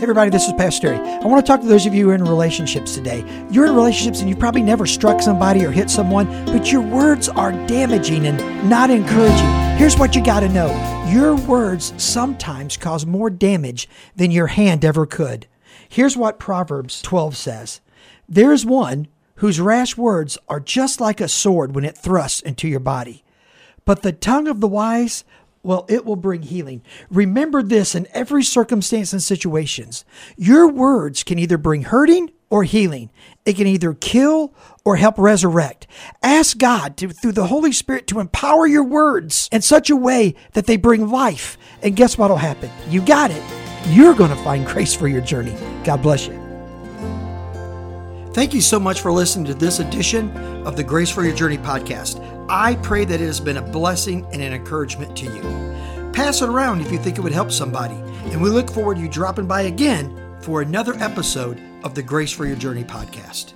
Hey everybody, this is Pastor Terry. I want to talk to those of you who are in relationships today. You're in relationships and you've probably never struck somebody or hit someone, but your words are damaging and not encouraging. Here's what you got to know your words sometimes cause more damage than your hand ever could. Here's what Proverbs 12 says There is one whose rash words are just like a sword when it thrusts into your body. But the tongue of the wise well, it will bring healing. Remember this in every circumstance and situations. Your words can either bring hurting or healing. It can either kill or help resurrect. Ask God to, through the Holy Spirit to empower your words in such a way that they bring life. And guess what will happen? You got it. You're going to find grace for your journey. God bless you. Thank you so much for listening to this edition of the Grace for Your Journey podcast. I pray that it has been a blessing and an encouragement to you. Pass it around if you think it would help somebody. And we look forward to you dropping by again for another episode of the Grace for Your Journey podcast.